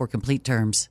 for complete terms.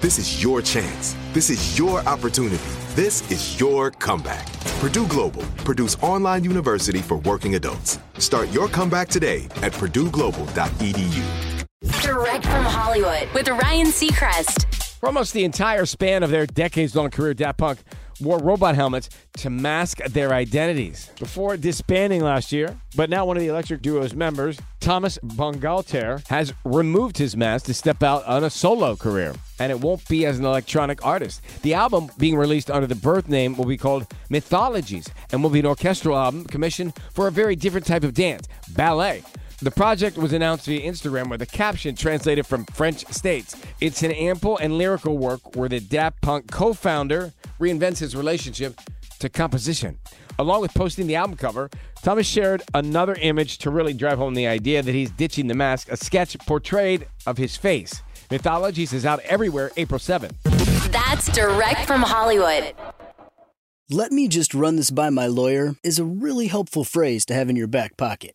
This is your chance. This is your opportunity. This is your comeback. Purdue Global, Purdue's online university for working adults. Start your comeback today at purdueglobal.edu. Direct from Hollywood with Ryan Seacrest. For almost the entire span of their decades long career, Daft Punk wore robot helmets to mask their identities before disbanding last year. But now one of the Electric Duo's members, Thomas Bangalter, has removed his mask to step out on a solo career. And it won't be as an electronic artist. The album being released under the birth name will be called Mythologies and will be an orchestral album commissioned for a very different type of dance, ballet. The project was announced via Instagram with a caption translated from French states. It's an ample and lyrical work where the Daft Punk co founder reinvents his relationship to composition. Along with posting the album cover, Thomas shared another image to really drive home the idea that he's ditching the mask, a sketch portrayed of his face. Mythologies is out everywhere April 7th. That's direct from Hollywood. Let me just run this by my lawyer is a really helpful phrase to have in your back pocket.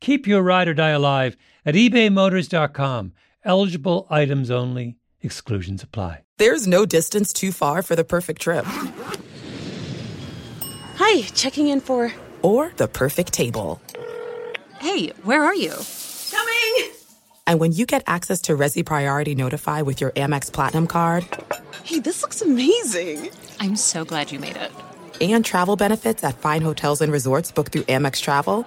Keep your ride or die alive at ebaymotors.com. Eligible items only, exclusions apply. There's no distance too far for the perfect trip. Hi, checking in for. Or the perfect table. Hey, where are you? Coming! And when you get access to Resy Priority Notify with your Amex Platinum card. Hey, this looks amazing! I'm so glad you made it. And travel benefits at fine hotels and resorts booked through Amex Travel.